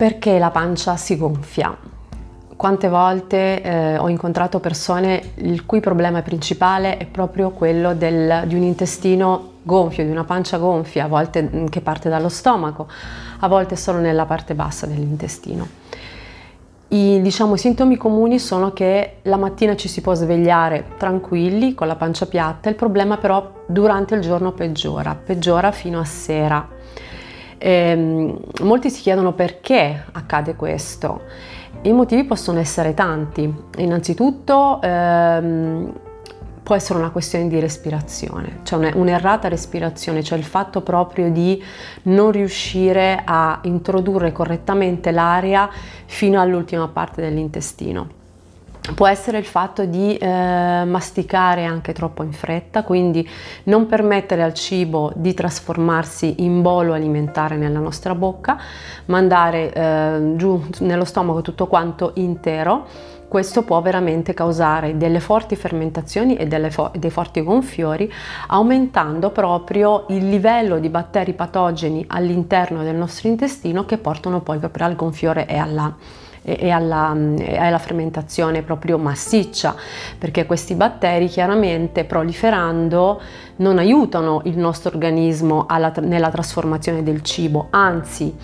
Perché la pancia si gonfia? Quante volte eh, ho incontrato persone il cui problema principale è proprio quello del, di un intestino gonfio, di una pancia gonfia, a volte mm, che parte dallo stomaco, a volte solo nella parte bassa dell'intestino. I, diciamo, I sintomi comuni sono che la mattina ci si può svegliare tranquilli con la pancia piatta, il problema però durante il giorno peggiora, peggiora fino a sera eh, molti si chiedono perché accade questo. I motivi possono essere tanti. Innanzitutto ehm, può essere una questione di respirazione, cioè un'errata respirazione, cioè il fatto proprio di non riuscire a introdurre correttamente l'aria fino all'ultima parte dell'intestino può essere il fatto di eh, masticare anche troppo in fretta, quindi non permettere al cibo di trasformarsi in bolo alimentare nella nostra bocca, mandare eh, giù nello stomaco tutto quanto intero. Questo può veramente causare delle forti fermentazioni e fo- dei forti gonfiori, aumentando proprio il livello di batteri patogeni all'interno del nostro intestino che portano poi proprio al gonfiore e alla e alla, e alla, fermentazione proprio massiccia, perché questi batteri chiaramente proliferando non aiutano il nostro organismo alla, nella trasformazione del cibo, anzi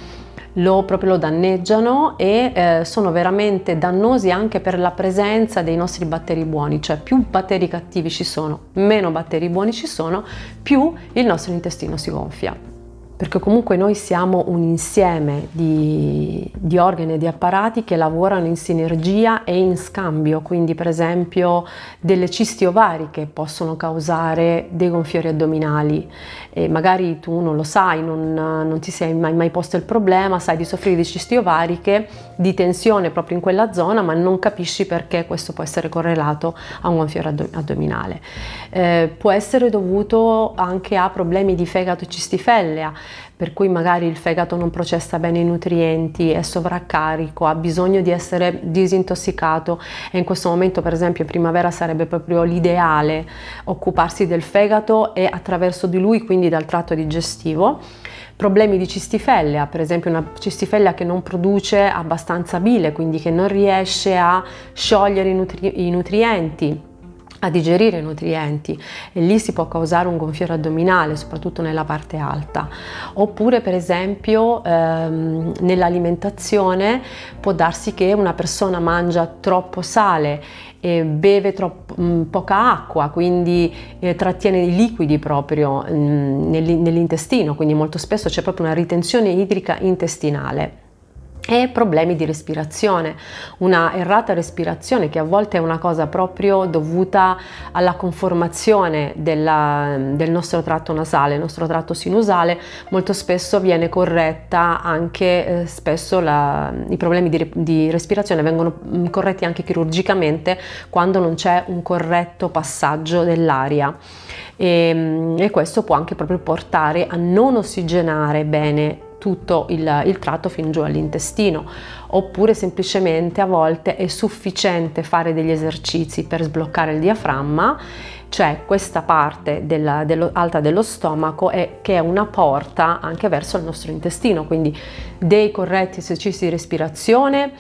lo, proprio lo danneggiano e eh, sono veramente dannosi anche per la presenza dei nostri batteri buoni, cioè più batteri cattivi ci sono, meno batteri buoni ci sono, più il nostro intestino si gonfia perché comunque noi siamo un insieme di, di, organi e di apparati che lavorano in sinergia e in scambio, quindi per esempio delle cisti ovariche possono causare dei gonfiori addominali e magari tu non lo sai, non, non ti sei mai, mai, posto il problema, sai di soffrire di cisti ovariche, di tensione proprio in quella zona, ma non capisci perché questo può essere correlato a un gonfiore addominale. Eh, può essere dovuto anche a problemi di fegato e cistifellea, per cui magari il fegato non processa bene i nutrienti, è sovraccarico, ha bisogno di essere disintossicato e in questo momento per esempio in primavera sarebbe proprio l'ideale occuparsi del fegato e attraverso di lui quindi dal tratto digestivo. Problemi di cistifellea, per esempio una cistifellea che non produce abbastanza bile, quindi che non riesce a sciogliere i, nutri- i nutrienti a digerire i nutrienti e lì si può causare un gonfiore addominale, soprattutto nella parte alta. Oppure per esempio ehm, nell'alimentazione può darsi che una persona mangia troppo sale e beve troppo, mh, poca acqua, quindi eh, trattiene i liquidi proprio mh, nell'intestino, quindi molto spesso c'è proprio una ritenzione idrica intestinale e problemi di respirazione, una errata respirazione che a volte è una cosa proprio dovuta alla conformazione della, del nostro tratto nasale, il nostro tratto sinusale molto spesso viene corretta anche, eh, spesso la, i problemi di, di, respirazione vengono mm, corretti anche chirurgicamente quando non c'è un corretto passaggio dell'aria. E, mm, e questo può anche proprio portare a non ossigenare bene tutto il, il tratto fin giù all'intestino oppure semplicemente a volte è sufficiente fare degli esercizi per sbloccare il diaframma cioè questa parte della, dello, alta dello stomaco è, che è una porta anche verso il nostro intestino quindi dei corretti esercizi di respirazione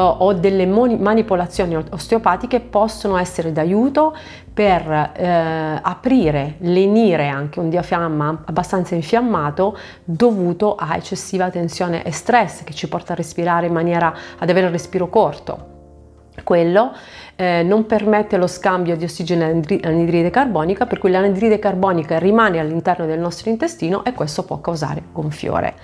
o delle manipolazioni osteopatiche possono essere d'aiuto per eh, aprire, lenire anche un diaframma abbastanza infiammato dovuto a eccessiva tensione e stress che ci porta a respirare in maniera ad avere il respiro corto. Quello eh, non permette lo scambio di ossigeno all'anidride carbonica, per cui l'anidride carbonica rimane all'interno del nostro intestino e questo può causare gonfiore.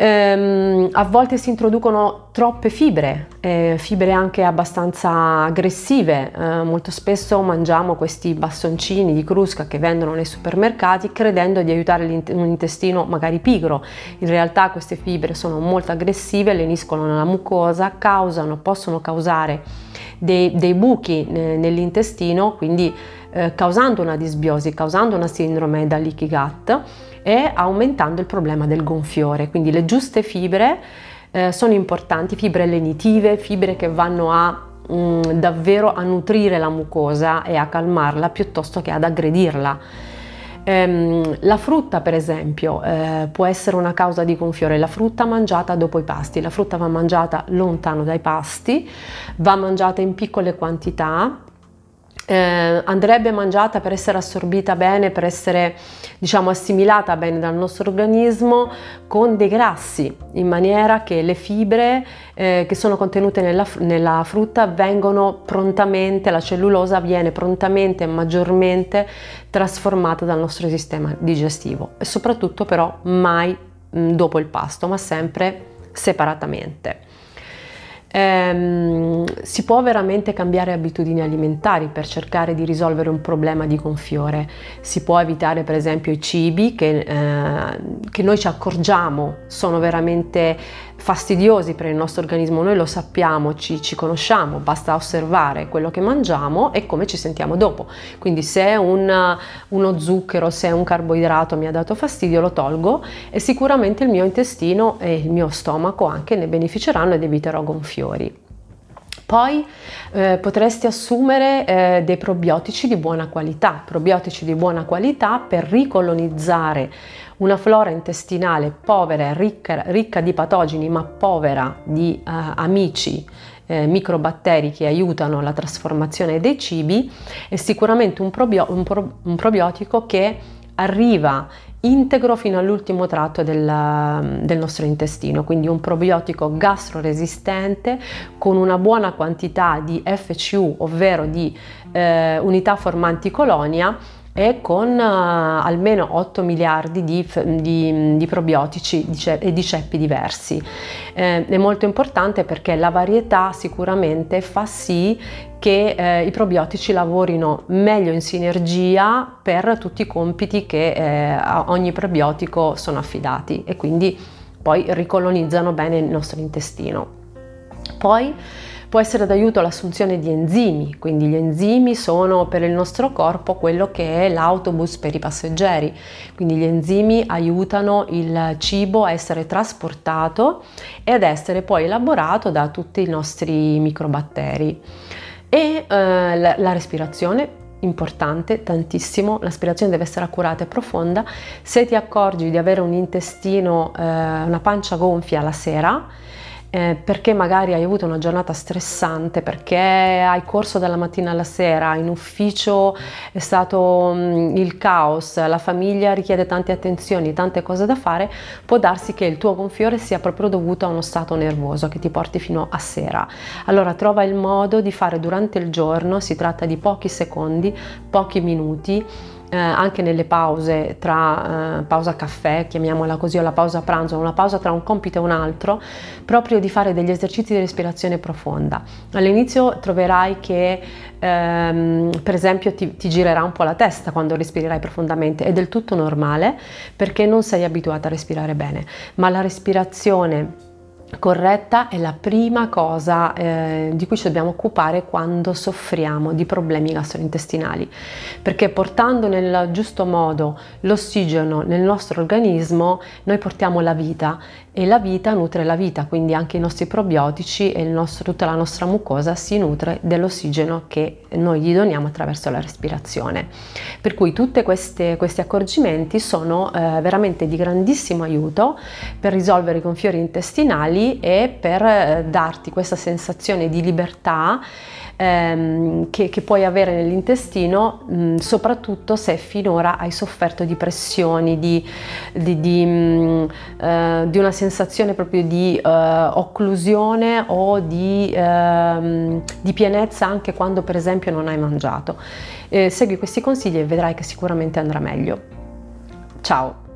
Ehm, a volte si introducono troppe fibre, eh, fibre anche abbastanza aggressive. Eh, molto spesso mangiamo questi bastoncini di crusca che vendono nei supermercati credendo di aiutare un intestino magari pigro. In realtà queste fibre sono molto aggressive, leniscono nella mucosa, causano, possono causare dei, dei buchi eh, nell'intestino, quindi eh, causando una disbiosi, causando una sindrome da leaky gut e aumentando il problema del gonfiore. Quindi le giuste fibre eh, sono importanti, fibre lenitive, fibre che vanno a mh, mm, davvero a nutrire la mucosa e a calmarla piuttosto che ad aggredirla. Ehm, la frutta per esempio eh, può essere una causa di gonfiore, la frutta mangiata dopo i pasti, la frutta va mangiata lontano dai pasti, va mangiata in piccole quantità eh, andrebbe mangiata per essere assorbita bene, per essere diciamo assimilata bene dal nostro organismo con dei grassi, in maniera che le fibre eh, che sono contenute nella, nella, frutta vengono prontamente, la cellulosa viene prontamente e maggiormente trasformata dal nostro sistema digestivo. E soprattutto però mai mh, dopo il pasto, ma sempre separatamente ehm, si può veramente cambiare abitudini alimentari per cercare di risolvere un problema di gonfiore. Si può evitare per esempio i cibi che, eh, che noi ci accorgiamo sono veramente fastidiosi per il nostro organismo, noi lo sappiamo, ci, ci, conosciamo, basta osservare quello che mangiamo e come ci sentiamo dopo. Quindi se un, uno zucchero, se un carboidrato mi ha dato fastidio, lo tolgo e sicuramente il mio intestino e il mio stomaco anche ne beneficeranno ed eviterò gonfiori. Poi eh, potresti assumere eh, dei probiotici di buona qualità, probiotici di buona qualità per ricolonizzare una flora intestinale povera, ricca, ricca di patogeni ma povera di uh, amici eh, microbatteri che aiutano la trasformazione dei cibi è sicuramente un, probio- un, pro- un probiotico che arriva integro fino all'ultimo tratto del, del, nostro intestino, quindi un probiotico gastroresistente con una buona quantità di FCU, ovvero di eh, unità formanti colonia e con uh, almeno 8 miliardi di, di, di probiotici e di ceppi diversi. Eh, è molto importante perché la varietà sicuramente fa sì che eh, i probiotici lavorino meglio in sinergia per tutti i compiti che eh, a ogni probiotico sono affidati e quindi poi ricolonizzano bene il nostro intestino. Poi Può essere d'aiuto l'assunzione di enzimi, quindi gli enzimi sono per il nostro corpo quello che è l'autobus per i passeggeri, quindi gli enzimi aiutano il cibo a essere trasportato e ad essere poi elaborato da tutti i nostri microbatteri. E eh, la, respirazione importante, tantissimo, l'aspirazione deve essere accurata e profonda. Se ti accorgi di avere un intestino, eh, una pancia gonfia la sera, eh, perché magari hai avuto una giornata stressante, perché hai corso dalla mattina alla sera, in ufficio è stato mh, mm, il caos, la famiglia richiede tante attenzioni, tante cose da fare, può darsi che il tuo gonfiore sia proprio dovuto a uno stato nervoso che ti porti fino a sera. Allora trova il modo di fare durante il giorno, si tratta di pochi secondi, pochi minuti, eh, anche nelle pause tra eh, pausa caffè, chiamiamola così, o la pausa pranzo, una pausa tra un compito e un altro, proprio di fare degli esercizi di respirazione profonda. All'inizio troverai che ehm, per esempio ti, ti girerà un po' la testa quando respirerai profondamente, è del tutto normale perché non sei abituata a respirare bene, ma la respirazione corretta è la prima cosa eh, di cui ci dobbiamo occupare quando soffriamo di problemi gastrointestinali, perché portando nel giusto modo l'ossigeno nel nostro organismo noi portiamo la vita e la vita nutre la vita, quindi anche i nostri probiotici e nostro, tutta la nostra mucosa si nutre dell'ossigeno che noi gli doniamo attraverso la respirazione. Per cui tutti questi accorgimenti sono eh, veramente di grandissimo aiuto per risolvere i gonfiori intestinali e per eh, darti questa sensazione di libertà ehm, che, che, puoi avere nell'intestino, mh, soprattutto se finora hai sofferto di pressioni, di, di, di, mh, eh, di una sensazione proprio di eh, occlusione o di, ehm, di, pienezza anche quando per esempio non hai mangiato. Eh, segui questi consigli e vedrai che sicuramente andrà meglio. Ciao!